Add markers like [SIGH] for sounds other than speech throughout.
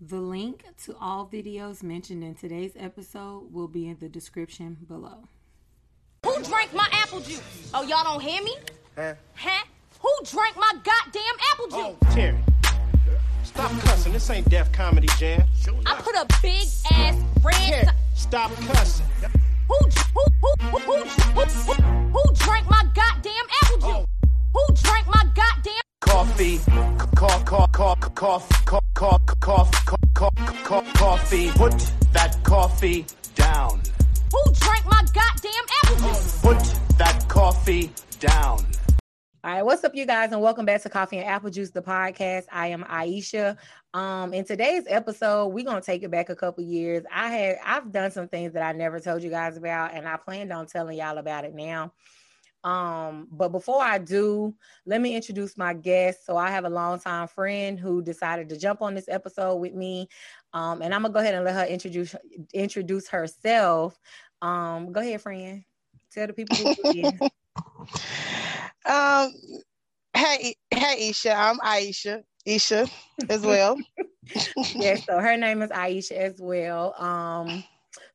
The link to all videos mentioned in today's episode will be in the description below. Who drank my apple juice? Oh, y'all don't hear me? Huh? Huh? Who drank my goddamn apple juice? Oh, Terry. Stop cussing. This ain't Def Comedy Jam. I put a big ass red. Terry, stop cussing. Who, who, who, who, who, who, who, who coffee, cough, cough, cough, cough, cough, cough, cough, cough, cough, coffee. Put that coffee down. who drank my goddamn apple juice? Put that coffee down. All right, what's up, you guys, and welcome back to Coffee and Apple Juice, the podcast. I am Aisha. Um, in today's episode, we're gonna take it back a couple years. I had I've done some things that I never told you guys about, and I planned on telling y'all about it now. Um, but before I do, let me introduce my guest. So I have a longtime friend who decided to jump on this episode with me. Um, and I'm gonna go ahead and let her introduce introduce herself. Um, go ahead, friend. Tell the people who you is. [LAUGHS] Um, hey, hey, Isha. I'm Aisha. Isha as well. [LAUGHS] yes, so her name is Aisha as well. Um,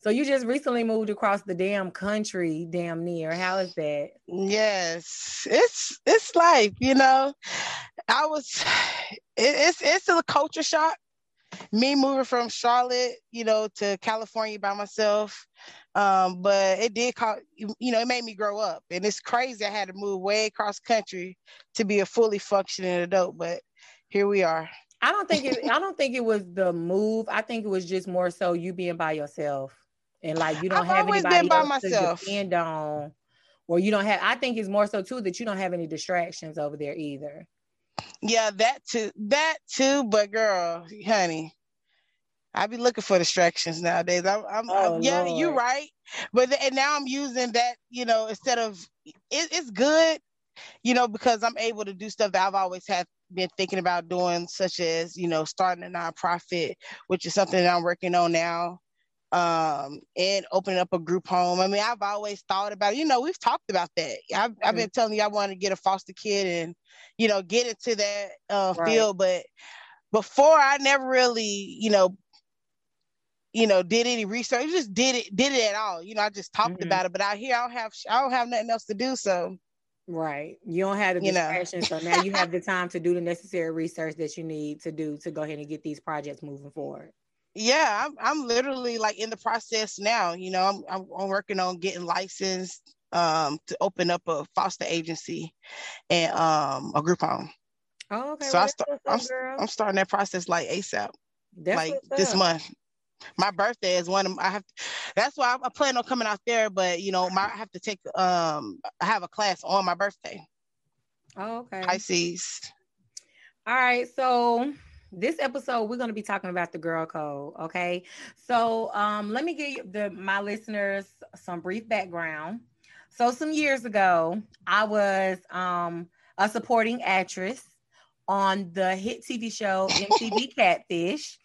so you just recently moved across the damn country, damn near. How is that? yes, it's it's life. You know, I was. [SIGHS] It, it's it's a culture shock. Me moving from Charlotte, you know, to California by myself. Um, but it did call, you know, it made me grow up. And it's crazy I had to move way across country to be a fully functioning adult. But here we are. I don't think it I don't think it was the move. I think it was just more so you being by yourself. And like you don't I've have anybody been by else myself. to depend on. Or you don't have I think it's more so too that you don't have any distractions over there either. Yeah, that too. That too. But girl, honey, I be looking for distractions nowadays. I'm, I'm, Oh, I'm- yeah, Lord. you're right. But and now I'm using that, you know, instead of it, it's good, you know, because I'm able to do stuff that I've always had been thinking about doing, such as you know, starting a nonprofit, which is something that I'm working on now. Um, and opening up a group home. I mean, I've always thought about. You know, we've talked about that. I've, I've been telling you I want to get a foster kid and, you know, get into that uh, Right. field. But before, I never really, you know, you know, did any research. Just did it, did it at all. You know, I just talked Mhm. about it. But out here, I don't have, I don't have nothing else to do. So Right. You don't have the You know. So now you have the time to do the necessary research that you need to do to go ahead and get these projects moving forward. Yeah, I'm, I'm literally like in the process now. You know, I'm, I'm, I'm working on getting licensed um, to open up a foster agency and um, a group home. Oh, okay. So well, I start- girl. I'm starting that process like ASAP. That's like this up. month. My birthday is one of I have. That's why I plan on coming out there, but you know, my, I have to take um. I have a class on my birthday, Oh, okay. Pisces. All right, so this episode we're going to be talking about the girl code. Okay, so um, let me give the my listeners some brief background. So some years ago, I was um a supporting actress on the hit TV show MTV [LAUGHS] Catfish,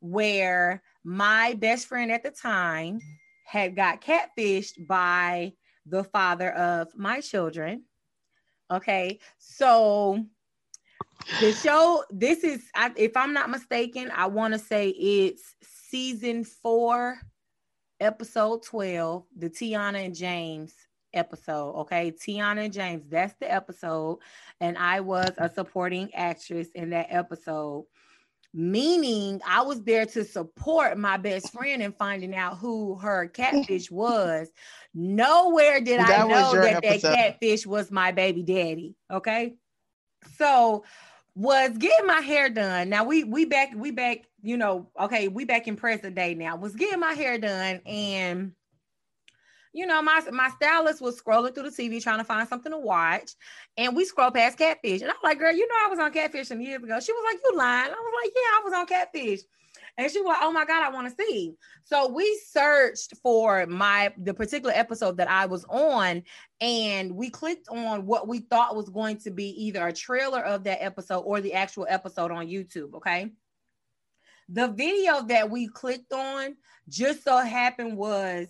where my best friend at the time had got catfished by the father of my children. Okay, so the show this is I, if i'm not mistaken i want to say it's season four episode 12 the tiana and james episode okay? Tiana and james that's the episode. And i was a supporting actress in that episode meaning i was there to support my best friend in finding out who her catfish was. Nowhere did i That was know that that catfish was my baby daddy okay? So was getting my hair done. Now we we back we back, you know, okay, we back in present day now. Was getting my hair done and you know, my my stylist was scrolling through the TV trying to find something to watch, and we scrolled past Catfish, and I'm like, "Girl, you know I was on Catfish some years ago." She was like, "You lying?" I was like, "Yeah, I was on Catfish," and she was "Oh my god, I want to see." So we searched for my the particular episode that I was on, and we clicked on what we thought was going to be either a trailer of that episode or the actual episode on YouTube. Okay. The video that we clicked on just so happened was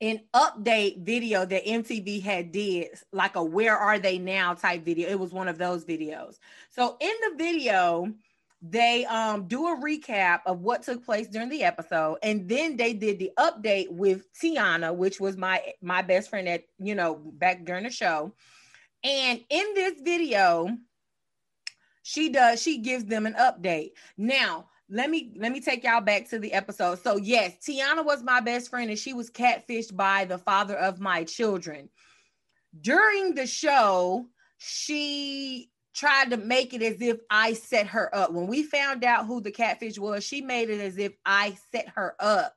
an update video that MTV had did, like a where are they now type video. It was one of those videos. So in the video, they um do a recap of what took place during the episode and then they did the update with tiana which was my my best friend at you know back during the show. And in this video she does she gives them an update. Now let me let me take y'all back to the episode. So yes tiana was my best friend and she was catfished by the father of my children. During the show she tried to make it as if I set her up. When we found out who the catfish was, she made it as if I set her up.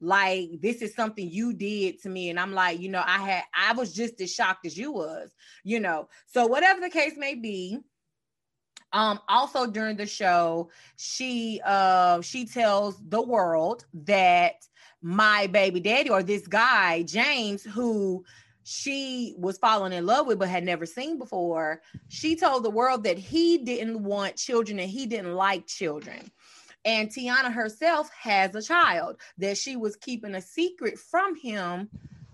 Like this is something you did to me. And I'm like, you know, I had I was just as shocked as you was, you know. So whatever the case may be, um also during the show she uh she tells the world that my baby daddy or this guy james who she was falling in love with but had never seen before she told the world that he didn't want children and he didn't like children. And tiana herself has a child that she was keeping a secret from him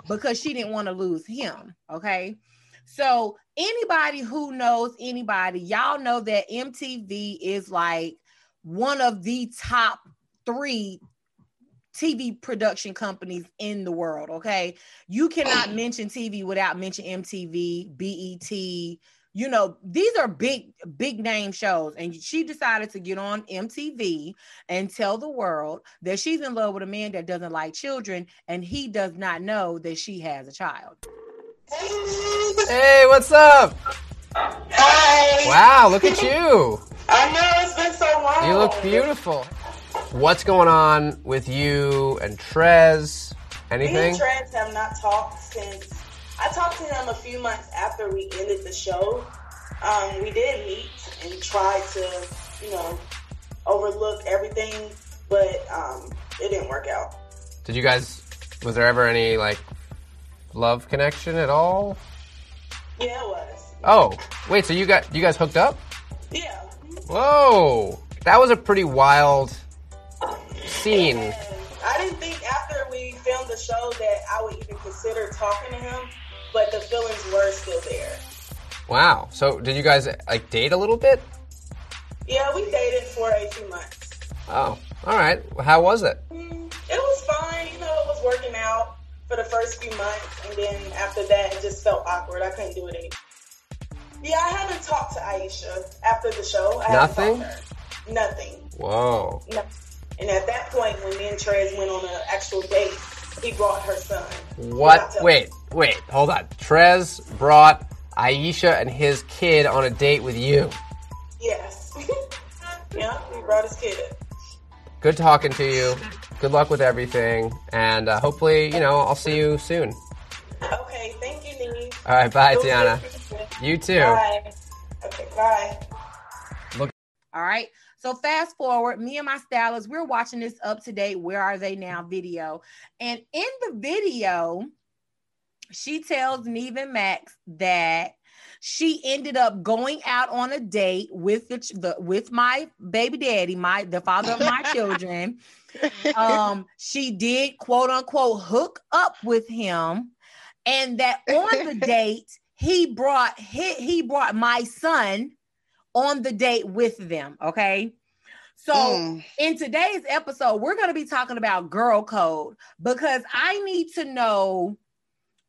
because she didn't want to lose him okay? So anybody who knows anybody y'all know that mtv is like one of the top three TV production companies in the world. Okay. You cannot mention TV without mentioning MTV, BET. You know, these are big, big name shows. And she decided to get on MTV and tell the world that she's in love with a man that doesn't like children and he does not know that she has a child. Hey, what's up? Hi. Wow, look at you. I know it's been so long. You look beautiful. What's going on with you and Trez? Me Anything? and Trent have not talked since I talked to him a few months after we ended the show. Um, we did meet and try to, you know, overlook everything, but um, it didn't work out. Did you guys? Was there ever any like love connection at all? Yeah, it was. Oh, wait. So you got you guys hooked up? Yeah. Whoa, that was a pretty wild scene. I didn't think after we filmed the show that I would even consider talking to him, but the feelings were still there. Wow. So did you guys like date a little bit? Yeah, we dated for a few months. Oh, all right. How was it? Mm, It was fine, you know, it was working out for the first few months, and then after that, it just felt awkward. I couldn't do it anymore. Yeah, I haven't talked to Aisha after the show. I Nothing? her. Nothing. Whoa. No. And at that point, when me and Trez went on an actual date, he brought her son. What? Without telling Wait, wait, hold on. Trez brought Aisha and his kid on a date with you. Yes. [LAUGHS] yeah, he brought his kid. Good talking to you. Good luck with everything. And uh, hopefully, you know, I'll see you soon. Okay, thank you, Nene. All right, bye, Go Tiana. You too. Bye. Okay, bye. Look. All right. So fast forward, me and my stylist, we're watching this up to date. Where are they now? Video. And in the video, she tells Nev and Max that she ended up going out on a date with the, the with my baby daddy, my the father of my children. [LAUGHS] Um, she did quote unquote hook up with him, and that on the [LAUGHS] date he brought he, he brought my son on the date with them. Okay. So Mm. in today's episode, we're going to be talking about girl code because I need to know,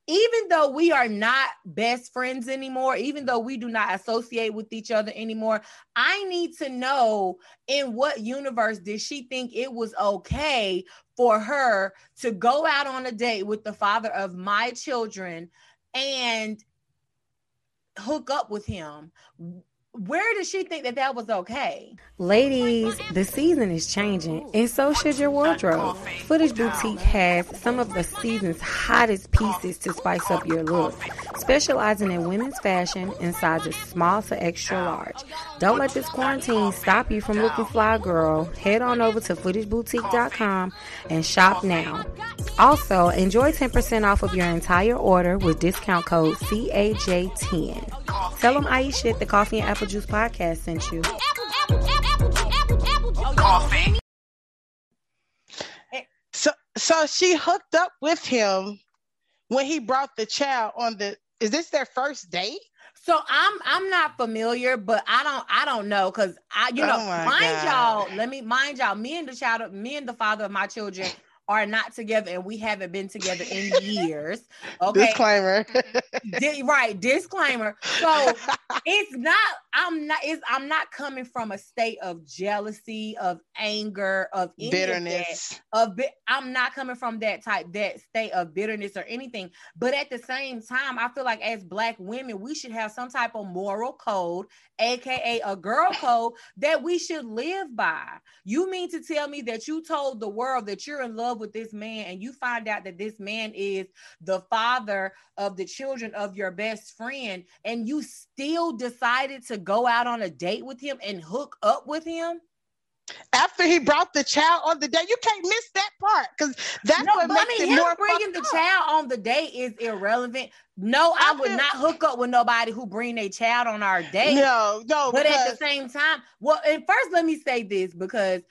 even though we are not best friends anymore, even though we do not associate with each other anymore, I need to know in what universe did she think it was okay for her to go out on a date with the father of my children and hook up with him? Where does she think that that was okay? Ladies, the season is changing, and so should your wardrobe. Footage Boutique has some of the season's hottest pieces to spice up your look, specializing in women's fashion in sizes small to extra large. Don't let this quarantine stop you from looking fly, girl. Head on over to footageboutique.com and shop now. Also, enjoy 10% off of your entire order with discount code CAJ10. Tell them Aisha at the Coffee and Apple Juice podcast sent you. Coffee. So so she hooked up with him when he brought the child on the is this their first date? So I'm I'm not familiar, but I don't I don't know because I you oh know Oh mind God. y'all. Let me mind y'all. Me and the child, of me and the father of my children are not together, and we haven't been together in years. [LAUGHS] Okay, Disclaimer. Di- right disclaimer so [LAUGHS] it's not i'm not it's i'm not coming from a state of jealousy of anger of any of that Bitterness. of bit i'm not coming from that type that state of bitterness or anything but at the same time i feel like as black women we should have some type of moral code aka a girl code that we should live by you mean to tell me that you told the world that you're in love with this man and you find out that this man is the father of the children of your best friend and you still decided to go out on a date with him and hook up with him After he brought the child on the day, you can't miss that part because that's no, what but I mean, it him more bringing the up. child on the date is irrelevant. No, I, I would feel- not hook up with nobody who bring their child on our date. No, no, but at the same time, well, and first let me say this because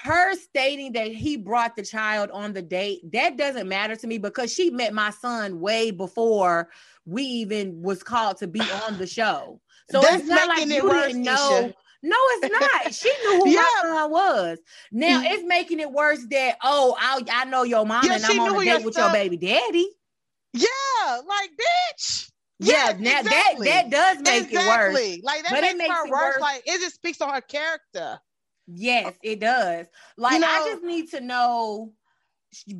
her stating that he brought the child on the date that doesn't matter to me because she met my son way before we even was called to be on the show. So That's it's not like it you worse, didn't know. Isha. No, it's not. She knew who Yeah. my son was. Now Mm. it's making it worse that oh, I, I know your mom Yeah, and I'm on a your date with your baby daddy. yeah, like bitch. Yeah, Yes, now exactly. that that does make it worse. exactly. Like that But it makes, makes her worse. worse. Like it just speaks on her character. Yes, it does. Like I know- just need to know,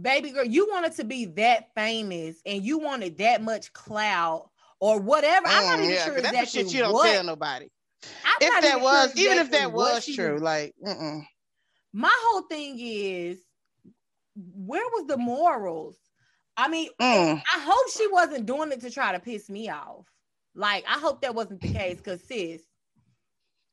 baby girl, you wanted to be that famous and you wanted that much clout or whatever. I'm not Mm, even yeah, sure 'cause that's the shit you don't what. tell nobody. I'm If that was, sure even if that was true, like, mm-mm. my whole thing is, where was the morals? I mean, Mm. I hope she wasn't doing it to try to piss me off. Like, I hope that wasn't the case, cause sis,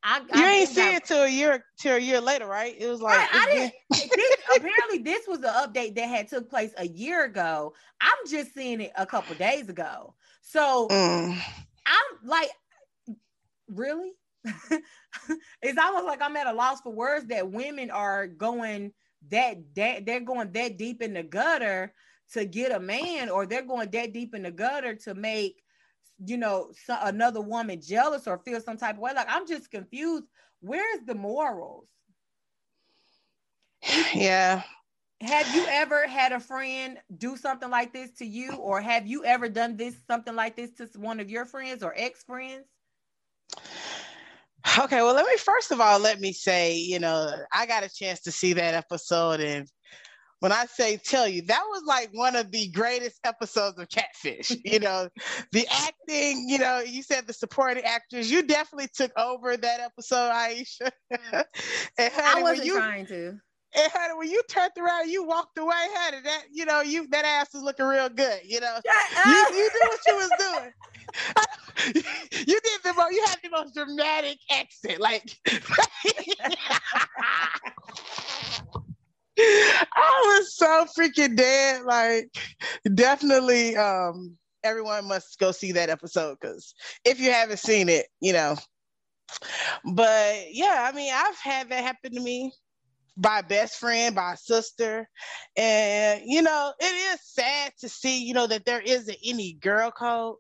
I you I ain't see it till a year till a year later, right? It was like Right, I didn't. this, apparently, this was the update that had took place a year ago. I'm just seeing it a couple days ago. So Mm. I'm like, really? [LAUGHS] it's almost like I'm at a loss for words that women are going that that they're going that deep in the gutter to get a man, or they're going that deep in the gutter to make you know so, another woman jealous or feel some type of way. Like I'm just confused. Where's the morals? [SIGHS] yeah. Have you ever had a friend do something like this to you, or have you ever done this something like this to one of your friends or ex friends? [SIGHS] Okay, well, let me first of all let me say, you know, I got a chance to see that episode, and when I say tell you, that was like one of the greatest episodes of Catfish. [LAUGHS] You know, the acting, you know, you said the supporting actors, you definitely took over that episode, Aisha. [LAUGHS] and I honey, when wasn't you trying to. and honey, when you turned around, you walked away, honey. That you know, you that ass was looking real good. You know, you, you knew what you was doing. [LAUGHS] you did the most. You had the most dramatic accent, like. I was so freaking dead. Like, definitely, um, everyone must go see that episode because if you haven't seen it, you know. But yeah, I mean, I've had that happen to me by best friend, by sister. And, you know, it is sad to see, you know, that there isn't any girl code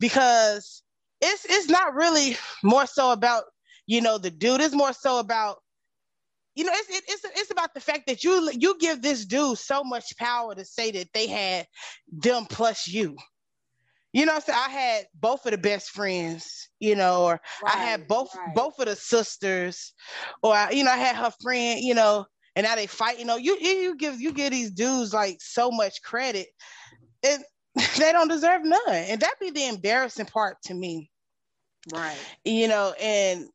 because it's it's not really more so about, you know, the dude. It's more so about, you know, it's it, it's it's about the fact that you you give this dude so much power to say that they had them plus you. You know, so I had both of the best friends, you know, or I had both right. both of the sisters, or I, you know, I had her friend, you know, and now they fight. You know, you you you give you give these dudes like so much credit, and [LAUGHS] they don't deserve none, and that be the embarrassing part to me. Right. You know, and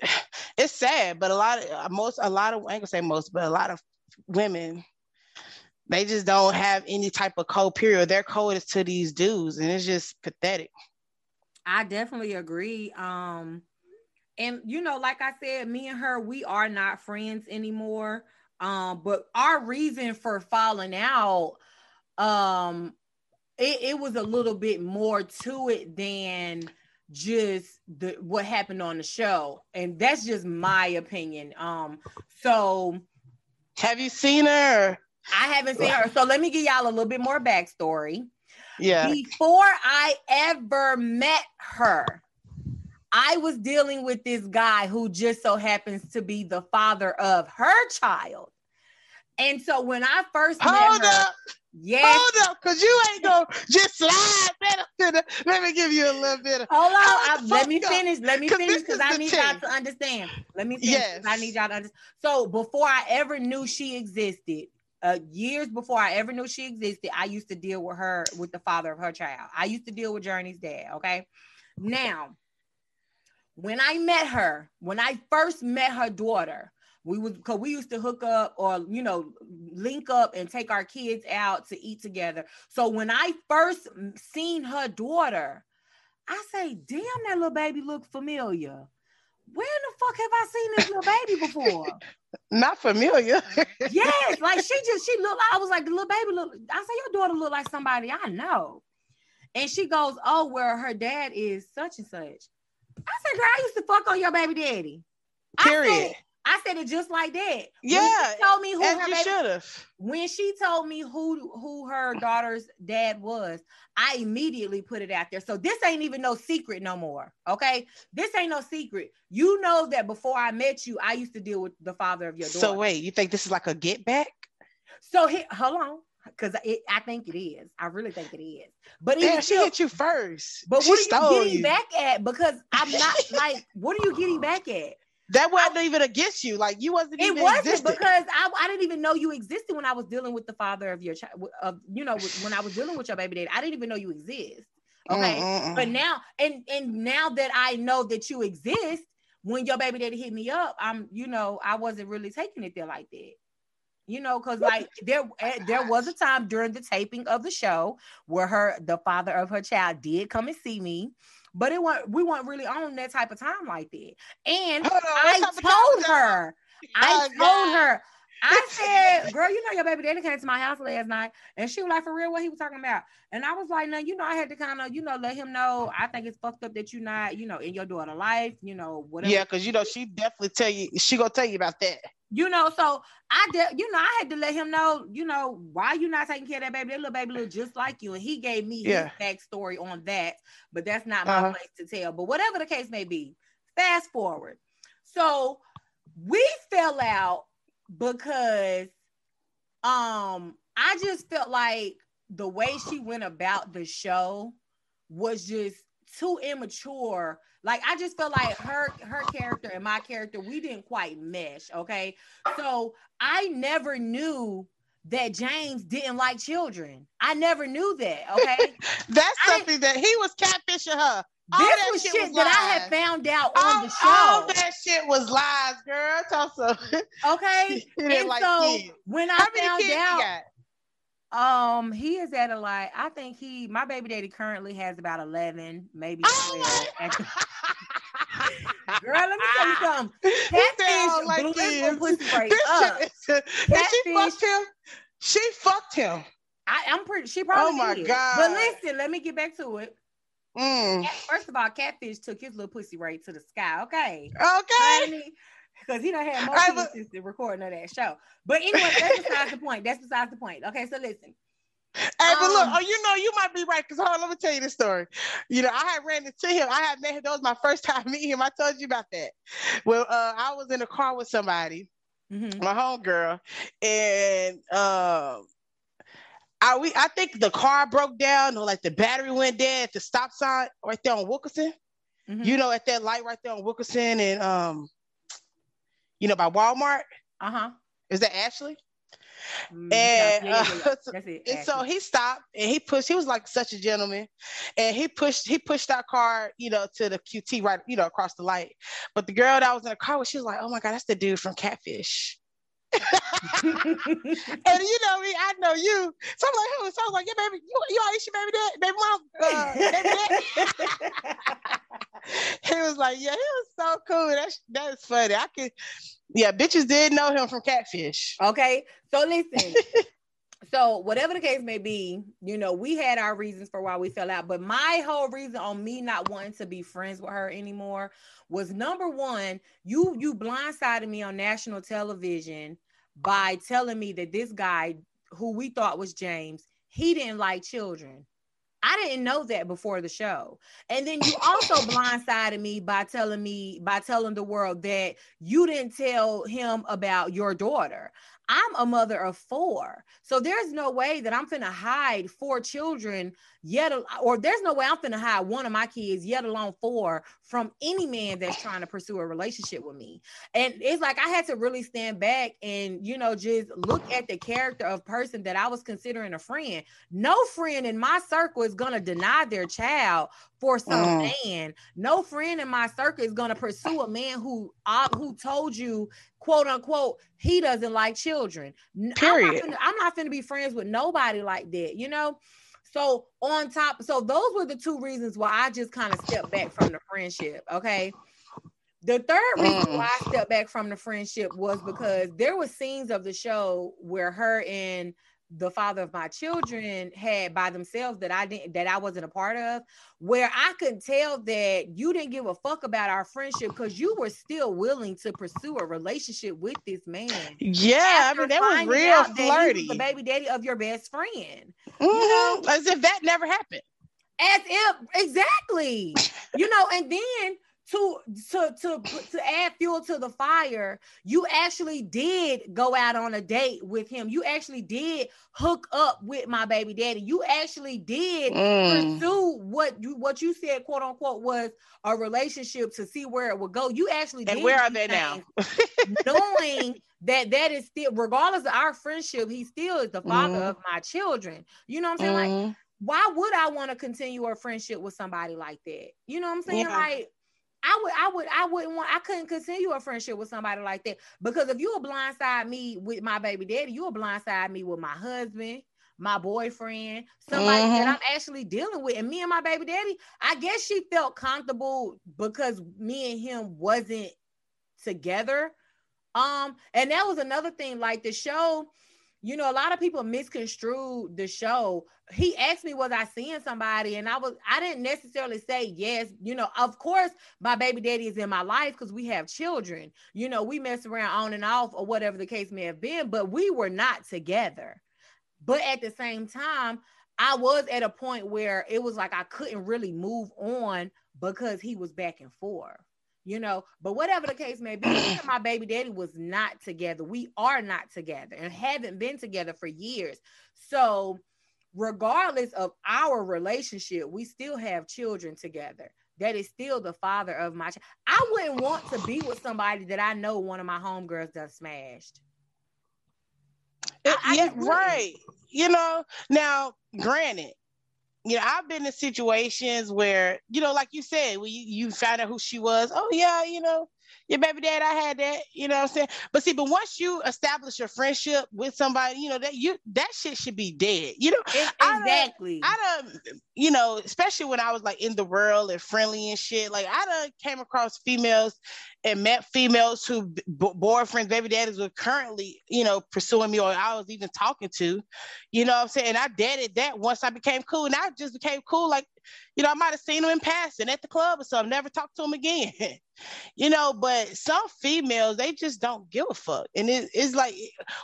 [SIGHS] it's sad, but a lot of most a lot of I ain't gonna say most, but a lot of women. They just don't have any type of code period. Their code is to these dudes, and it's just pathetic. I definitely agree. Um, and you know, like I said, me and her, we are not friends anymore. Um, but our reason for falling out, um, it, it was a little bit more to it than just the what happened on the show, and that's just my opinion. Um, so Have you seen her? I haven't seen her. So let me give y'all a little bit more backstory. Yeah. Before I ever met her, I was dealing with this guy who just so happens to be the father of her child. And so when I first Hold met her, up. Yes, Hold up, cause you ain't gonna just slide that the. Let me give you a little bit of. Hold on, I- let me up. finish. Let me finish because I need y'all to understand. Let me finish. 'cause I need y'all to understand. So before I ever knew she existed, uh, years before I ever knew she existed, I used to deal with her with the father of her child. I used to deal with Journey's dad. Okay, now when I met her, when I first met her daughter, we was because we used to hook up or you know link up and take our kids out to eat together. So when I first seen her daughter, I say, "Damn, that little baby look familiar." Where in the fuck have I seen this little baby before? [LAUGHS] Not familiar. [LAUGHS] yes, like she just she looked. I was like, the little baby look. I say, your daughter look like somebody I know. And she goes, oh, where her dad is such and such. I said, girl, I used to fuck on your baby daddy. Period. It- I said it just like that. Yeah, told me who her you should have. when she told me who who her daughter's dad was, I immediately put it out there. So this ain't even no secret no more. Okay, this ain't no secret. You know that before I met you, I used to deal with the father of your daughter. So wait, you think this is like a get back? So he, hold on, because I think it is. I really think it is. But Damn, she still- hit you first. but she what are you getting you. back at? Because I'm not like, what are you getting back at? That wasn't even against you. Like you wasn't even. It wasn't because I, I didn't even know you existed when I was dealing with the father of your child. Of you know when I was dealing with your baby daddy, I didn't even know you exist. Okay, Mm-mm-mm. but now and and now that I know that you exist, when your baby daddy hit me up, I'm you know I wasn't really taking it there like that. You know, because like there eh, there was a time during the taping of the show where her the father of her child did come and see me, but it wasn't we weren't really on that type of time like that. And on, I type of time told her, I Oh, told her, I [LAUGHS] said, girl, you know your baby daddy came to my house last night, and she was like, for real, what he was talking about? And I was like, no, you know, I had to kind of, you know, let him know. I think it's fucked up that you're not, you know, in your daughter life, you know, whatever. Yeah, because you know she definitely tell you. She gonna tell you about that. You know, so I did, you know, I had to let him know, you know, why you not taking care of that baby. That little baby look just like you. And he gave me Yeah. his backstory on that, but that's not my Uh-huh. place to tell. But whatever the case may be, fast forward. So we fell out because um I just felt like the way she went about the show was just too immature. Like I just felt like her her character and my character we didn't quite mesh, okay? So I never knew that James didn't like children. I never knew that, okay? [LAUGHS] That's I- something that he was catfishing her. All this that was shit shit, was that I had found out on All, the show. all that shit was lies, girl. Talk so. okay. [LAUGHS] And like so kids. when I How found out? Um, he is at a like. I think he, my baby daddy, currently has about eleven, maybe Oh twelve. [LAUGHS] the- Girl, let me tell you something. Catfish like blew his kids." pussy [LAUGHS] right This up. is- she fucked him. She fucked him. I, I'm pretty. She probably. Oh my did. God. But listen, let me get back to it. Mm. First of all, catfish took his little pussy right to the sky. Okay. Okay. Because he done had more I kids was- recording of that show. But anyway, that's besides the point. That's besides the point. Okay, so listen. Hey, but look, Um, oh, you know, you might be right. Cause hold on, let me tell you this story. You know, I had ran into him. I had met him. That was my first [LAUGHS] time meeting him. I told you about that. Well, uh, I was in a car with somebody, Mhm. my homegirl, and um, I we I think the car broke down or like the battery went dead at the stop sign right there on Wilkerson. Mhm. You know, at that light right there on Wilkerson and um, you know, by Walmart. Uh-huh. Is that Ashley? Mm, And, yeah, yeah, yeah, uh, it. And so he stopped and he pushed. He was like such a gentleman, and he pushed. He pushed our car, you know, to the QT right, you know, across the light. But the girl that was in the car with, she was like, "Oh my god, that's the dude from Catfish." [LAUGHS] And you know me, I know you. So I'm like, who? So I was like, yeah, baby, you, you Aisha, baby, dad, baby mom. Uh, baby dad. [LAUGHS] [LAUGHS] he was like, yeah, he was so cool. That's that's funny. I could, yeah, bitches did know him from Catfish. Okay. So listen. [LAUGHS] so whatever the case may be, you know, we had our reasons for why we fell out. But my whole reason on me not wanting to be friends with her anymore was number one, you you blindsided me on national television by telling me that this guy who we thought was James, he didn't like children. I didn't know that before the show. And then you also [LAUGHS] blindsided me by telling me, by telling the world that you didn't tell him about your daughter. I'm a mother of four. So there's no way that I'm finna hide four children yet, or there's no way I'm finna hide one of my kids, yet alone four, from any man that's trying to pursue a relationship with me. And it's like I had to really stand back and, you know, just look at the character of person that I was considering a friend. No friend in my circle is gonna deny their child for some mm. man. No friend in my circle is gonna pursue a man who uh, who told you quote unquote, he doesn't like children. Period. I'm not, finna, I'm not finna be friends with nobody like that, you know? So on top, so those were the two reasons why I just kind of stepped back from the friendship. Okay. The third reason mm. why I stepped back from the friendship was because there were scenes of the show where her and the father of my children had by themselves that I didn't that I wasn't a part of, where I could tell that you didn't give a fuck about our friendship because you were still willing to pursue a relationship with this man. Yeah, I mean that was real flirty. Was the baby daddy of your best friend. Mm-hmm. You know? As if that never happened. As if exactly, you know, and then to to to to add fuel to the fire you actually did go out on a date with him you actually did hook up with my baby daddy you actually did mm. pursue what you what you said quote unquote was a relationship to see where it would go you actually and where are they now knowing that that is still regardless of our friendship he still is the father mm. of my children you know what i'm saying mm. like mm-hmm. why would I want to continue a friendship with somebody like that? You know what I'm saying? Yeah. Like I would, I would, I wouldn't want, I couldn't continue a friendship with somebody like that because if you will blindside me with my baby daddy, you will blindside me with my husband, my boyfriend, somebody mm-hmm. that I'm actually dealing with. And me and my baby daddy, I guess she felt comfortable because me and him wasn't together. Um, and that was another thing, like the show you know, a lot of people misconstrued the show. He asked me, was I seeing somebody? And I was, I didn't necessarily say yes. You know, of course, my baby daddy is in my life because we have children. You know, we mess around on and off or whatever the case may have been, but we were not together. But at the same time, I was at a point where it was like I couldn't really move on because he was back and forth you know but whatever the case may be my baby daddy was not together. We are not together and haven't been together for years. So regardless of our relationship we still have children together. That is still the father of my child i wouldn't want to be with somebody that i know one of my homegirls done smashed. I, I yeah right. You know now granted you know, I've been in situations where, you know, like you said, when you, you found out who she was, oh yeah, you know, your baby dad, I had that, you know what I'm saying? But see, but once you establish a friendship with somebody, you know, that you that shit should be dead. You know, exactly. I don't you know, especially when I was like in the world and friendly and shit. Like I done came across females and met females who b- boyfriends, baby daddies were currently, you know, pursuing me or I was even talking to, you know what I'm saying? And I dated that once I became cool. And I just became cool. Like, you know, I might have seen him in passing at the club or something, never talked to him again. [LAUGHS] you know, but some females, they just don't give a fuck. And it, it's like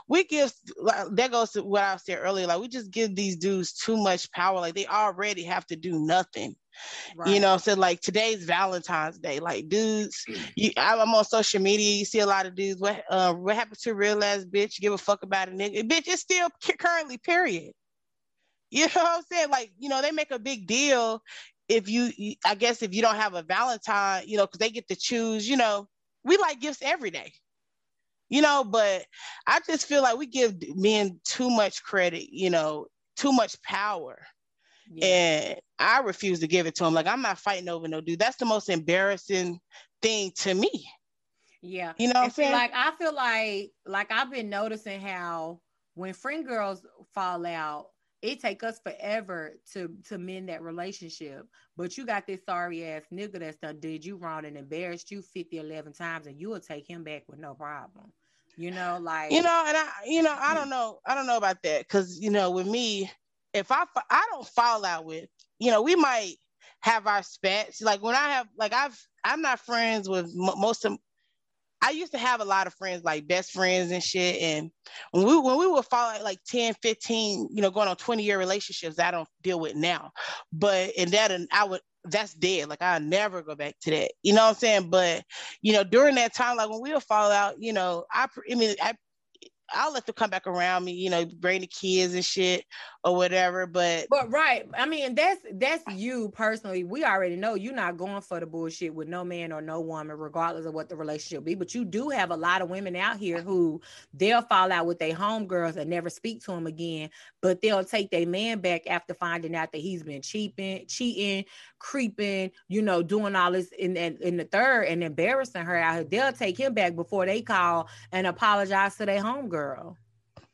we give like, that goes to what I said earlier, like we just give these dudes too much power. Like they already have to do nothing Right. You know, so like today's Valentine's Day. Like dudes, [CLEARS THROAT] you, I'm on social media. You see a lot of dudes. What uh, what happened to real ass bitch? Give a fuck about a nigga. Bitch, it's still currently period. You [LAUGHS] know what I'm saying? Like you know, they make a big deal if you. I guess if you don't have a Valentine, you know, because they get to choose. You know, we like gifts every day you know but i just feel like we give men too much credit you know too much power yeah. And I refuse to give it to him. Like I'm not fighting over no dude. That's the most embarrassing thing to me. Yeah. You know what I'm saying? Like I feel like like I've been noticing how when friend girls fall out, it take us forever to to mend that relationship. But you got this sorry ass nigga that's done did you wrong and embarrassed you 50, 11 times and you will take him back with no problem. You know, like you know, and I you know, I don't know, I don't know about that because you know, with me, if I I don't fall out with, you know, we might have our spats. Like when I have, like I've, I'm not friends with m- most of I used to have a lot of friends, like best friends and shit. And when we when we would follow like 10, 15, you know, going on 20 year relationships, I don't deal with now. But in that and I would that's dead. Like I'll never go back to that. You know what I'm saying? But you know, during that time, like when we would fall out, you know, I I mean I I'll let them come back around me, you know, bring the kids and shit or whatever. But but right, I mean that's that's you personally. We already know you're not going for the bullshit with no man or no woman, regardless of what the relationship be. But you do have a lot of women out here who they'll fall out with their homegirls and never speak to them again, but they'll take their man back after finding out that he's been cheating, cheating, creeping, you know, doing all this in in, in the third and embarrassing her out here. They'll take him back before they call and apologize to their homegirl.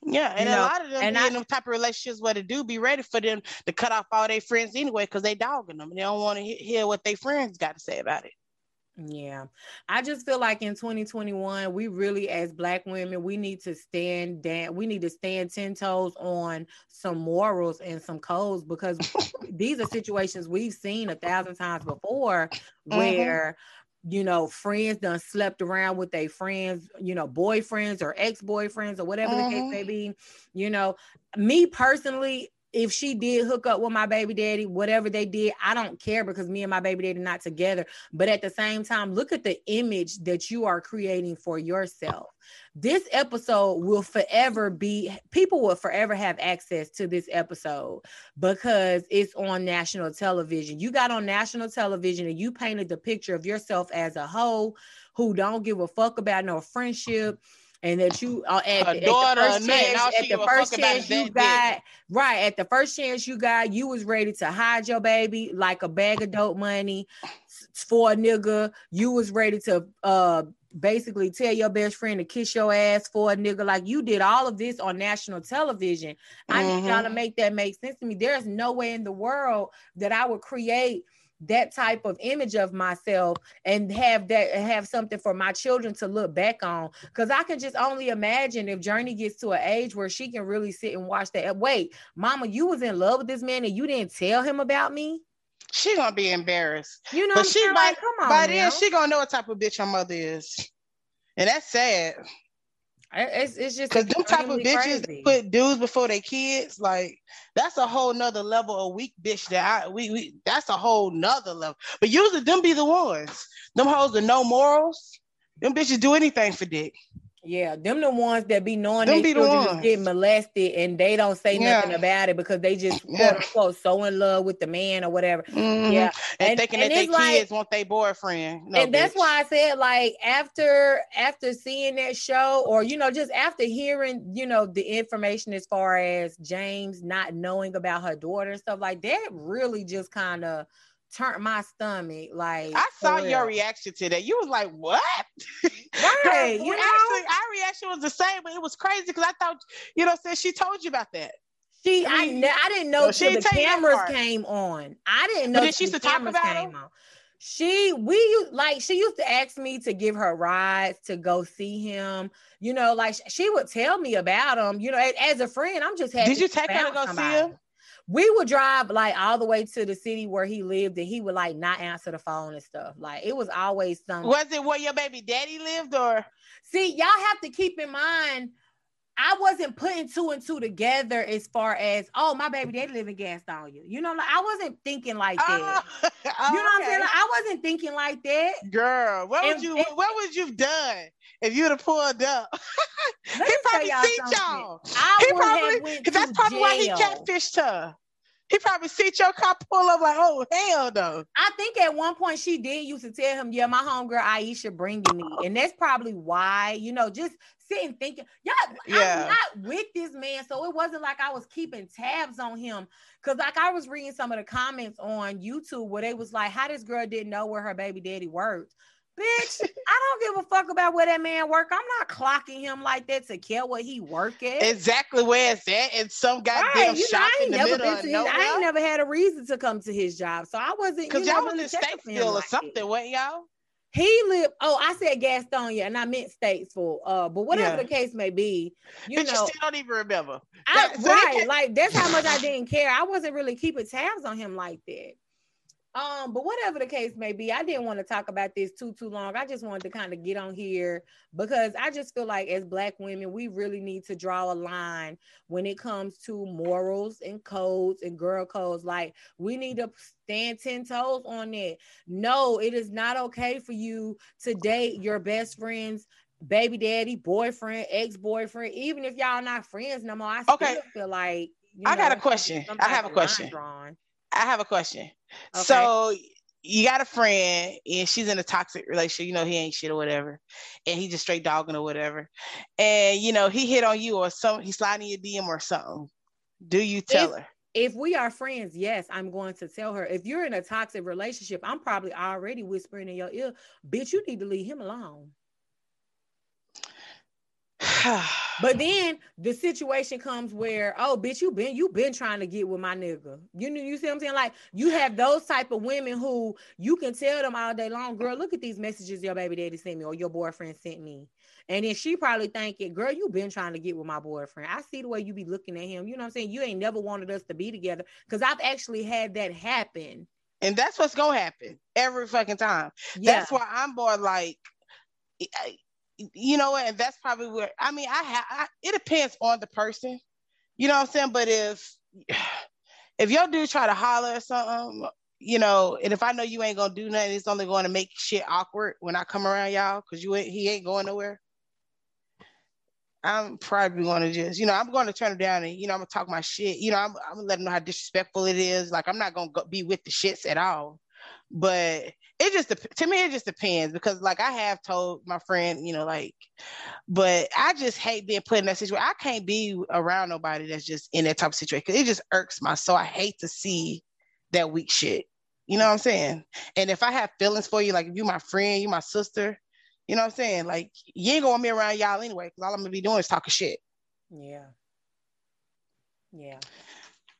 Yeah, and You a lot of them and I- in them type of relationships where they do be ready for them to cut off all their friends anyway because they dogging them they don't want to hear what their friends got to say about it. Yeah. I just feel like in 2021, we really, as Black women, we need to stand down. We need to stand 10 toes on some morals and some codes because [LAUGHS] these are situations we've seen a thousand times before mm-hmm. where, you know, friends done slept around with their friends, you know, boyfriends or ex boyfriends or whatever the Mhm. case may be. You know, me personally, if she did hook up with my baby daddy, whatever they did, I don't care because me and my baby daddy not together. But at the same time, look at the image that you are creating for yourself. This episode will forever be, people will forever have access to this episode because it's on national television. You got on national television and you painted the picture of yourself as a hoe who don't give a fuck about no friendship. And that you are at, at the first chance, at the first chance you dick. got, right at the first chance you got, you was ready to hide your baby like a bag of dope money for a nigga. You was ready to uh basically tell your best friend to kiss your ass for a nigga. Like you did all of this on national television. I need y'all to Mhm. make that make sense to me. There's no way in the world that I would create that type of image of myself and have that have something for my children to look back on because i can just only imagine if journey gets to an age where she can really sit and watch that wait mama you was in love with this man and you didn't tell him about me She gonna be embarrassed. you know But she might Like, come on by now. then she gonna know what type of bitch her mother is. And that's sad. It's, it's just Cause them type of bitches put dudes before their kids, like that's a whole nother level of weak bitch that I we, we that's a whole nother level. But usually them be the ones. Them hoes with no morals. Them bitches do anything for dick. Yeah, them the ones that be knowing Them they be children ones. getting molested and they don't say Yeah. nothing about it because they just Yeah. quote unquote so in love with the man or whatever. Mhm. Yeah, And, and- thinking and that their like- kids want their boyfriend. No, and that's why I said like after after seeing that show or you know just after hearing you know the information as far as James not knowing about her daughter and stuff like that really just kind of turned my stomach like I saw your reaction to that. You was like, "What?" [LAUGHS] Right, you know? actually, reaction was the same, but it was crazy because I thought, you know, since she told you about that. She, I I, mean, ne- I didn't know no, she the didn't tell you that cameras came on. I didn't know But did she used the to talk about came him? on. She, we like she used to ask me to give her rides to go see him. You know, like she would tell me about him. You know, as, as a friend, I'm just happy. Did you take her to go see him? We would drive like all the way to the city where he lived, and he would like not answer the phone and stuff. Like it was always something. Was it where your baby daddy lived, or See, y'all have to keep in mind, I wasn't putting two and two together as far as, oh, my baby daddy live in Gastonia. You You know, like I wasn't thinking like that. Oh, [LAUGHS] you know what I'm saying? Like, I wasn't thinking like that. Girl, what would you and- what would you've done if you'd have pulled up? [LAUGHS] He probably y'all y'all. I He would have probably went because that's probably why he catfished her. He probably see your car pull up like, oh hell no. I think at one point she did used to tell him, "Yeah, my homegirl Aisha bringing me," and that's probably why. You know, just sitting thinking, yeah, Yeah. I'm not with this man, so it wasn't like I was keeping tabs on him. Cause like I was reading some of the comments on YouTube where they was like, "How this girl didn't know where her baby daddy worked." Bitch, I don't give a fuck about where that man work. I'm not clocking him like that to care what he work at. Exactly where it's at And some goddamn Right, you know, shop I in ain't the never middle been to his, I ain't never had a reason to come to his job, so I wasn't. Because you know, y'all was really in checking for him Statesville or like something, weren't y'all? He lived. Oh, I said Gastonia, and I meant Statesville. Uh, but whatever Yeah. the case may be, you but you know, still don't even remember. That- right? Like that's how much I didn't care. I wasn't really keeping tabs on him like that. Um, but whatever the case may be, I didn't want to talk about this too too long. I just wanted to kind of get on here because I just feel like as black women, we really need to draw a line when it comes to morals and codes and girl codes. Like we need to stand 10 toes on it. No, it is not okay for you to date your best friend's baby daddy, boyfriend, ex-boyfriend, even if y'all not friends no more. I still Okay. feel like you I got a question. I have a question. drawn. I have a question. Okay. So you got a friend and she's in a toxic relationship, you know, he ain't shit or whatever, and he just straight dogging or whatever. And you know, he hit on you or some he's sliding your DM or something. Do you tell If- her? if we are friends, yes, I'm going to tell her. If you're in a toxic relationship, I'm probably already whispering in your ear, bitch, you need to leave him alone. [SIGHS] But then the situation comes where, oh, bitch, you been you been trying to get with my nigga. You know, you see what I'm saying? Like you have those type of women who you can tell them all day long, girl, look at these messages your baby daddy sent me or your boyfriend sent me. And then she probably thinking, girl, you been trying to get with my boyfriend. I see the way you be looking at him. You know what I'm saying? You ain't never wanted us to be together. Cause I've actually had that happen. and that's what's gonna happen every fucking time. Yeah. That's why I'm more like, you know what? And that's probably where I mean, I have. It depends on the person, you know what I'm saying. But if [SIGHS] if your dude try to holler or something, you know, and if I know you ain't gonna do nothing, it's only going to make shit awkward when I come around y'all because you ain't, he ain't going nowhere. I'm probably going to just, you know, I'm going to turn him down and, you know, I'm gonna talk my shit. You know, I'm, I'm gonna let him know how disrespectful it is. Like, I'm not gonna go, be with the shits at all. But it just to me, it just depends because, like, I have told my friend, you know, like, but I just hate being put in that situation. I can't be around nobody that's just in that type of situation. It just irks my soul. I hate to see that weak shit. You know what I'm saying? And if I have feelings for you, like if you my friend, you my sister, you know what I'm saying? Like you ain't gonna me around y'all anyway, because all I'm gonna be doing is talking shit. Yeah. Yeah.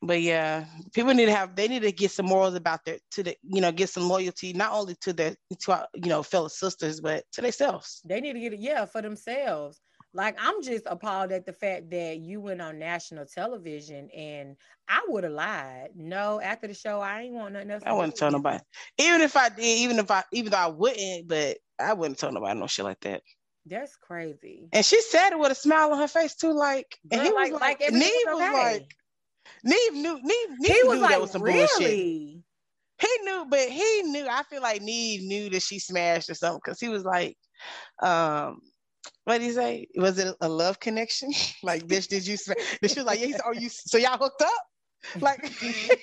But yeah, people need to have they need to get some morals about their to the you know get some loyalty not only to their to our, you know fellow sisters but to themselves. They need to get it, yeah, for themselves. Like I'm just appalled at the fact that you went on national television and I would have lied. No, after the show, I ain't want nothing else. I wouldn't tell nobody, even if I did, even if I even though I wouldn't, but I wouldn't tell nobody no shit like that. That's crazy. And she said it with a smile on her face too, like and he like, was like, like, everything Nev was was okay. like, Nev knew, Nev, Nev he was knew like, that was some bullshit. he knew, but he knew. I feel like Nev knew that she smashed or something because he was like, um, what did he say? Was it a love connection? [LAUGHS] like, bitch, did you? Smash? And she was like, yeah. He said, oh, you. So y'all hooked up? Like, [LAUGHS]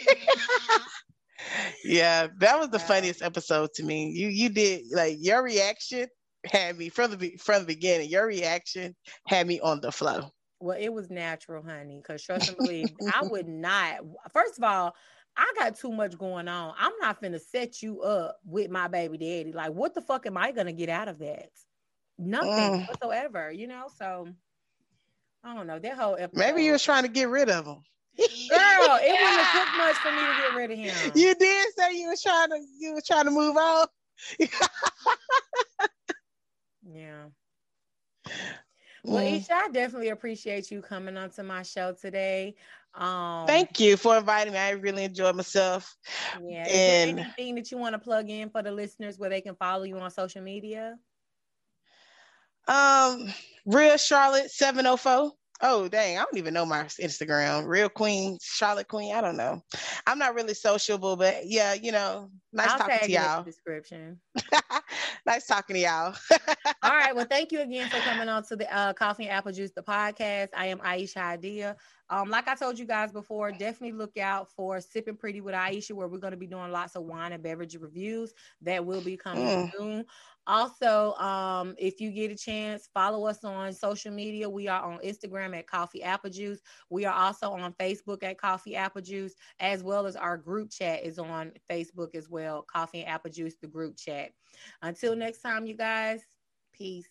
yeah, that was the Wow. funniest episode to me. You you did like your reaction had me from the from the beginning. Your reaction had me on the flow. Well, it was natural, honey. Because trust and believe, I [LAUGHS] would not. First of all, I got too much going on. I'm not finna set you up with my baby daddy. Like, what the fuck am I gonna get out of that? Nothing Mm. whatsoever. You know. So I don't know that whole episode. Maybe you was trying to get rid of him. girl. It wouldn't have took [LAUGHS] much for me to get rid of him. You did say you was trying to you was trying to move on. [LAUGHS] Yeah. Well, Mm. Isha, I definitely appreciate you coming onto my show today. Um, Thank you for inviting me. I really enjoyed myself. Yeah. Is there And- anything that you want to plug in for the listeners where they can follow you on social media? Um, Real Charlotte 704. Oh, dang. I don't even know my Instagram. Real Queen, Charlotte Queen. I don't know. I'm not really sociable, but yeah, you know, nice I'll talking to y'all. description. [LAUGHS] nice talking to y'all. [LAUGHS] All right. Well, thank you again for coming on to the uh, Coffee and Apple Juice, the podcast. I am Aisha Idea. Um, like I told you guys before, definitely look out for Sipping Pretty with Aisha, where we're going to be doing lots of wine and beverage reviews. That will be coming Mm. soon. Also, um, if you get a chance, follow us on social media. We are on Instagram at Coffee Apple Juice. We are also on Facebook at Coffee Apple Juice, as well as our group chat is on Facebook as well. Coffee and Apple Juice, the group chat. Until next time, you guys, peace.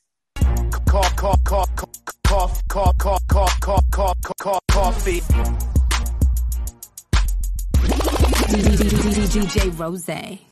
Coffee. DJ Rose.